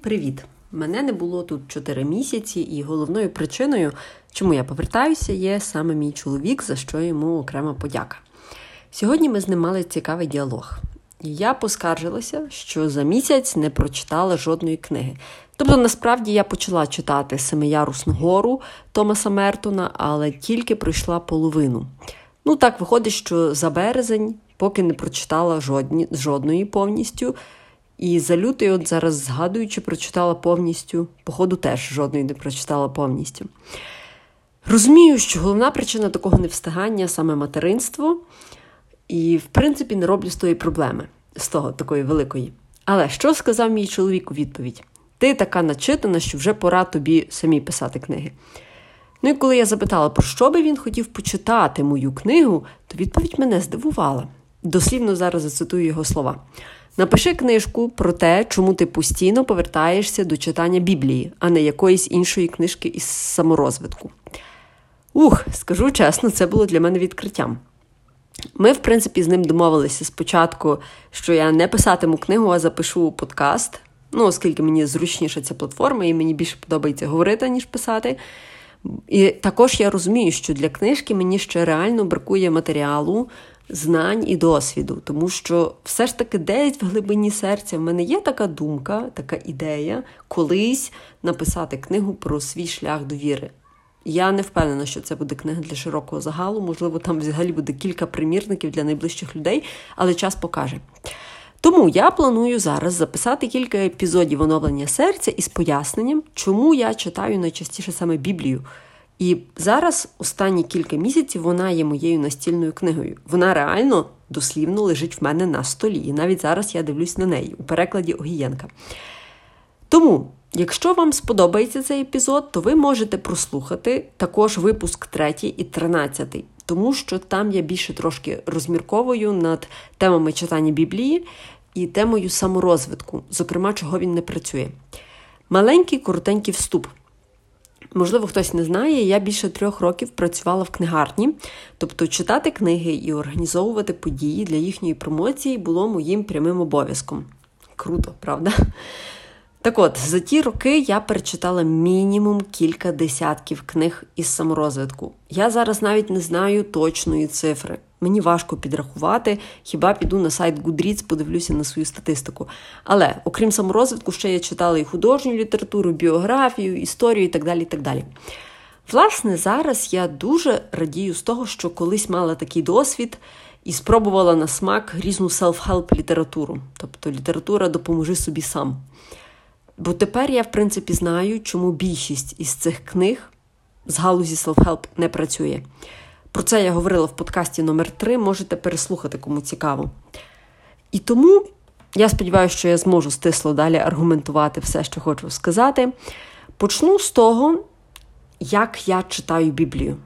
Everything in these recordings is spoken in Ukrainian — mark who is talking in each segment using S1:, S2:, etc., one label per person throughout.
S1: привіт! Мене не було тут 4 місяці, і головною причиною, чому я повертаюся, є саме мій чоловік, за що йому окрема подяка. Сьогодні ми з ним мали цікавий діалог. Я поскаржилася, що за місяць не прочитала жодної книги. Тобто, насправді я почала читати Семиярусну гору Томаса Мертона, але тільки пройшла половину. Ну, так виходить, що за березень, поки не прочитала жодні, жодної повністю. І за лютий, от зараз згадуючи, прочитала повністю, походу, теж жодної не прочитала повністю. Розумію, що головна причина такого невстигання саме материнство, і, в принципі, не роблю з тої проблеми, з того такої великої. Але що сказав мій чоловік у відповідь? Ти така начитана, що вже пора тобі самі писати книги. Ну і коли я запитала, про що би він хотів почитати мою книгу, то відповідь мене здивувала. Дослівно зараз зацитую його слова. Напиши книжку про те, чому ти постійно повертаєшся до читання Біблії, а не якоїсь іншої книжки із саморозвитку. Ух, скажу чесно, це було для мене відкриттям. Ми, в принципі, з ним домовилися спочатку, що я не писатиму книгу, а запишу подкаст. Ну, оскільки мені зручніша ця платформа, і мені більше подобається говорити, ніж писати. І також я розумію, що для книжки мені ще реально бракує матеріалу, знань і досвіду, тому що все ж таки десь в глибині серця в мене є така думка, така ідея колись написати книгу про свій шлях довіри. Я не впевнена, що це буде книга для широкого загалу, можливо, там взагалі буде кілька примірників для найближчих людей, але час покаже. Тому я планую зараз записати кілька епізодів оновлення серця із поясненням, чому я читаю найчастіше саме Біблію. І зараз, останні кілька місяців, вона є моєю настільною книгою. Вона реально дослівно лежить в мене на столі. І навіть зараз я дивлюсь на неї у перекладі Огієнка. Тому, якщо вам сподобається цей епізод, то ви можете прослухати також випуск 3 і 13, тому що там я більше трошки розмірковую над темами читання Біблії і темою саморозвитку, зокрема, чого він не працює. Маленький коротенький вступ. Можливо, хтось не знає, я більше трьох років працювала в книгарні, тобто читати книги і організовувати події для їхньої промоції було моїм прямим обов'язком. Круто, правда? Так от, за ті роки я перечитала мінімум кілька десятків книг із саморозвитку. Я зараз навіть не знаю точної цифри. Мені важко підрахувати, хіба піду на сайт Goodreads, подивлюся на свою статистику. Але окрім саморозвитку, ще я читала і художню літературу, біографію, історію і так далі. і так далі. Власне, зараз я дуже радію з того, що колись мала такий досвід і спробувала на смак різну self-help літературу, тобто література допоможи собі сам. Бо тепер я, в принципі, знаю, чому більшість із цих книг з галузі self-help не працює. Про це я говорила в подкасті номер 3 можете переслухати, кому цікаво. І тому я сподіваюся, що я зможу стисло далі аргументувати все, що хочу сказати. Почну з того, як я читаю Біблію.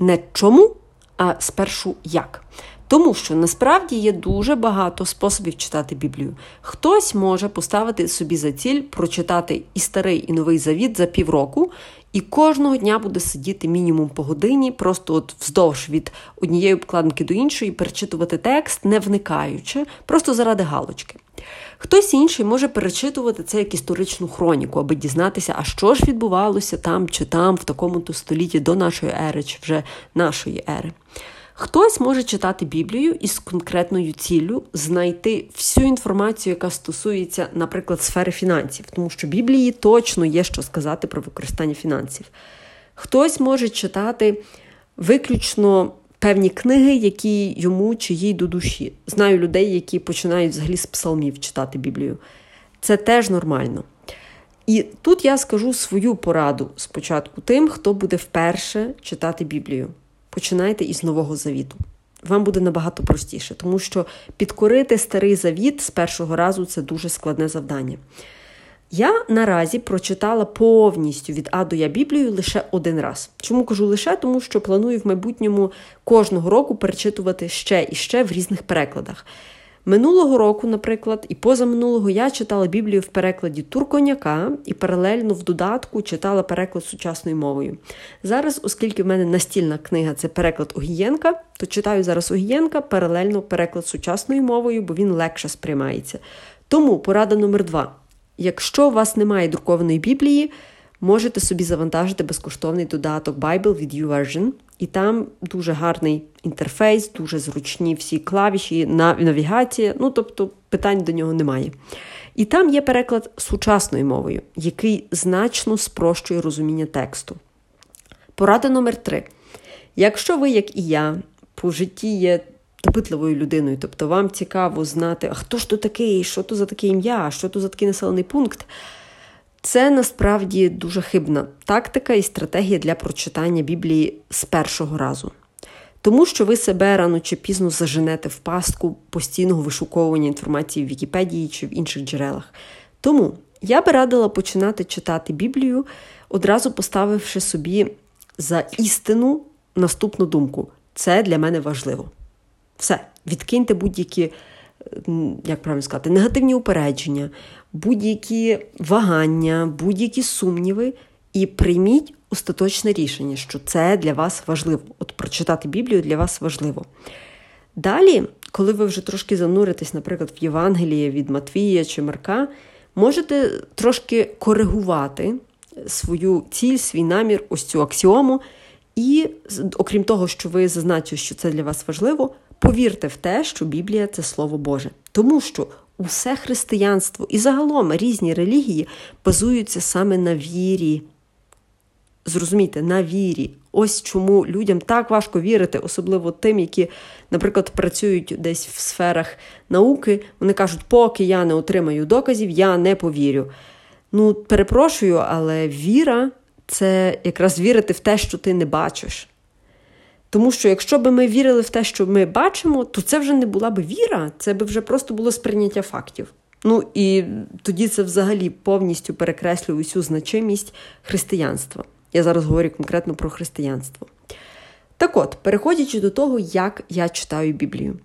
S1: Не чому, а спершу як. Тому що насправді є дуже багато способів читати Біблію. Хтось може поставити собі за ціль прочитати і старий, і новий завіт за півроку, і кожного дня буде сидіти мінімум по годині, просто от вздовж від однієї обкладинки до іншої, перечитувати текст, не вникаючи, просто заради галочки. Хтось інший може перечитувати це як історичну хроніку, аби дізнатися, а що ж відбувалося там чи там, в такому-то столітті до нашої ери, чи вже нашої ери. Хтось може читати Біблію із конкретною ціллю знайти всю інформацію, яка стосується, наприклад, сфери фінансів, тому що Біблії точно є що сказати про використання фінансів. Хтось може читати виключно певні книги, які йому чи їй до душі. Знаю людей, які починають взагалі з псалмів читати Біблію. Це теж нормально. І тут я скажу свою пораду спочатку тим, хто буде вперше читати Біблію починайте із Нового Завіту. Вам буде набагато простіше, тому що підкорити старий завіт з першого разу це дуже складне завдання. Я наразі прочитала повністю від А до Я Біблію лише один раз. Чому кажу лише? Тому що планую в майбутньому кожного року перечитувати ще і ще в різних перекладах. Минулого року, наприклад, і позаминулого я читала Біблію в перекладі Турконяка і паралельно в додатку читала переклад сучасною мовою. Зараз, оскільки в мене настільна книга це переклад Огієнка, то читаю зараз Огієнка, паралельно переклад сучасною мовою, бо він легше сприймається. Тому порада номер два. якщо у вас немає друкованої Біблії, можете собі завантажити безкоштовний додаток Bible від YouVersion. І там дуже гарний інтерфейс, дуже зручні всі клавіші, навігація, ну тобто питань до нього немає. І там є переклад сучасною мовою, який значно спрощує розуміння тексту. Порада номер три. Якщо ви, як і я, по житті є допитливою людиною, тобто вам цікаво знати, а хто ж то такий, що то за таке ім'я, що то за такий населений пункт, це насправді дуже хибна тактика і стратегія для прочитання Біблії з першого разу. Тому що ви себе рано чи пізно заженете в пастку постійного вишуковування інформації в Вікіпедії чи в інших джерелах. Тому я би радила починати читати Біблію, одразу поставивши собі за істину наступну думку. Це для мене важливо. Все, відкиньте будь-які, як правильно сказати, негативні упередження, будь-які вагання, будь-які сумніви, і прийміть остаточне рішення, що це для вас важливо. От прочитати Біблію для вас важливо. Далі, коли ви вже трошки зануритесь, наприклад, в Євангеліє від Матвія чи Марка, можете трошки коригувати свою ціль, свій намір, ось цю аксіому. І, окрім того, що ви зазначили, що це для вас важливо, повірте в те, що Біблія це Слово Боже. Тому що усе християнство і загалом різні релігії базуються саме на вірі. Зрозумійте, на вірі. Ось чому людям так важко вірити, особливо тим, які, наприклад, працюють десь в сферах науки. Вони кажуть, поки я не отримаю доказів, я не повірю. Ну, перепрошую, але віра це якраз вірити в те, що ти не бачиш. Тому що якщо б ми вірили в те, що ми бачимо, то це вже не була б віра, це б вже просто було сприйняття фактів. Ну і тоді це взагалі повністю перекреслює усю значимість християнства. Я зараз говорю конкретно про християнство. Так от, переходячи до того, як я читаю Біблію.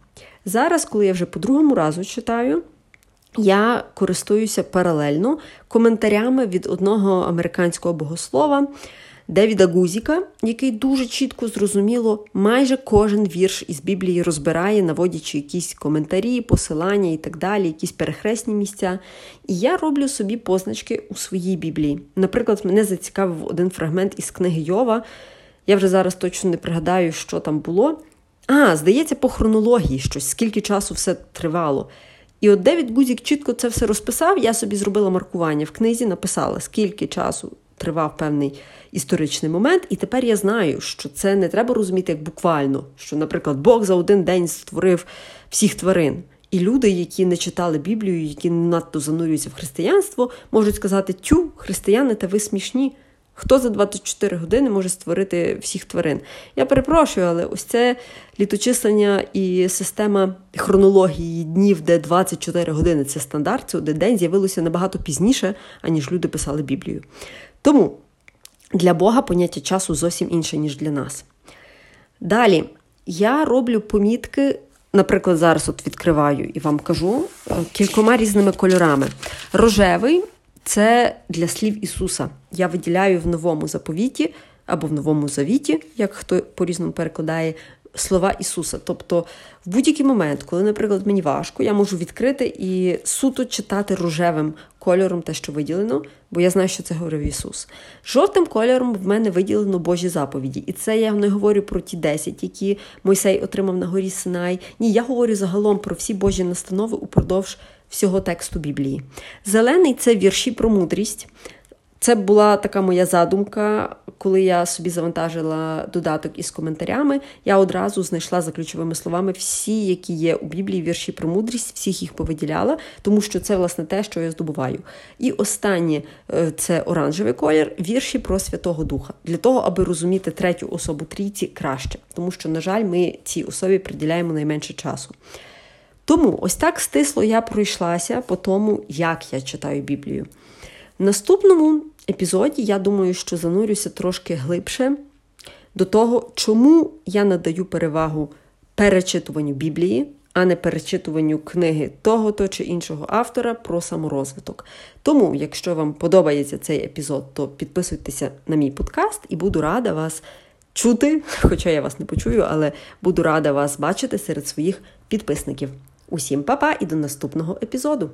S1: Зараз, коли я вже по другому разу читаю, я користуюся паралельно коментарями від одного американського богослова. Девіда Гузіка, який дуже чітко зрозуміло майже кожен вірш із Біблії розбирає, наводячи якісь коментарі, посилання і так далі, якісь перехресні місця. І я роблю собі позначки у своїй Біблії. Наприклад, мене зацікавив один фрагмент із книги Йова. Я вже зараз точно не пригадаю, що там було. А, здається, по хронології щось, скільки часу все тривало. І от Девід Гузік чітко це все розписав. Я собі зробила маркування в книзі, написала, скільки часу тривав певний історичний момент, і тепер я знаю, що це не треба розуміти як буквально, що, наприклад, Бог за один день створив всіх тварин. І люди, які не читали Біблію, які не надто занурюються в християнство, можуть сказати: Тю, християни, та ви смішні. Хто за 24 години може створити всіх тварин? Я перепрошую, але ось це літочислення і система хронології днів, де 24 години це стандарт, це один день з'явилося набагато пізніше, аніж люди писали Біблію. Тому для Бога поняття часу зовсім інше, ніж для нас. Далі я роблю помітки, наприклад, зараз от відкриваю і вам кажу е, кількома різними кольорами. Рожевий це для слів Ісуса. Я виділяю в новому заповіті або в новому завіті, як хто по-різному перекладає, слова Ісуса. Тобто, в будь-який момент, коли, наприклад, мені важко, я можу відкрити і суто читати рожевим кольором те, що виділено, бо я знаю, що це говорив Ісус. Жовтим кольором в мене виділено Божі заповіді. І це я не говорю про ті 10, які Мойсей отримав на горі Синай. Ні, я говорю загалом про всі Божі настанови упродовж всього тексту Біблії. Зелений це вірші про мудрість. Це була така моя задумка, коли я собі завантажила додаток із коментарями. Я одразу знайшла за ключовими словами всі, які є у Біблії вірші про мудрість, всіх їх повиділяла, тому що це власне те, що я здобуваю. І останнє е, це оранжевий колір, вірші про Святого Духа, для того, аби розуміти третю особу трійці краще, тому що, на жаль, ми цій особі приділяємо найменше часу. Тому ось так стисло я пройшлася по тому, як я читаю Біблію. Наступному епізоді я думаю, що занурюся трошки глибше до того, чому я надаю перевагу перечитуванню Біблії, а не перечитуванню книги того то чи іншого автора про саморозвиток. Тому, якщо вам подобається цей епізод, то підписуйтеся на мій подкаст і буду рада вас чути, хоча я вас не почую, але буду рада вас бачити серед своїх підписників. Усім па-па і до наступного епізоду!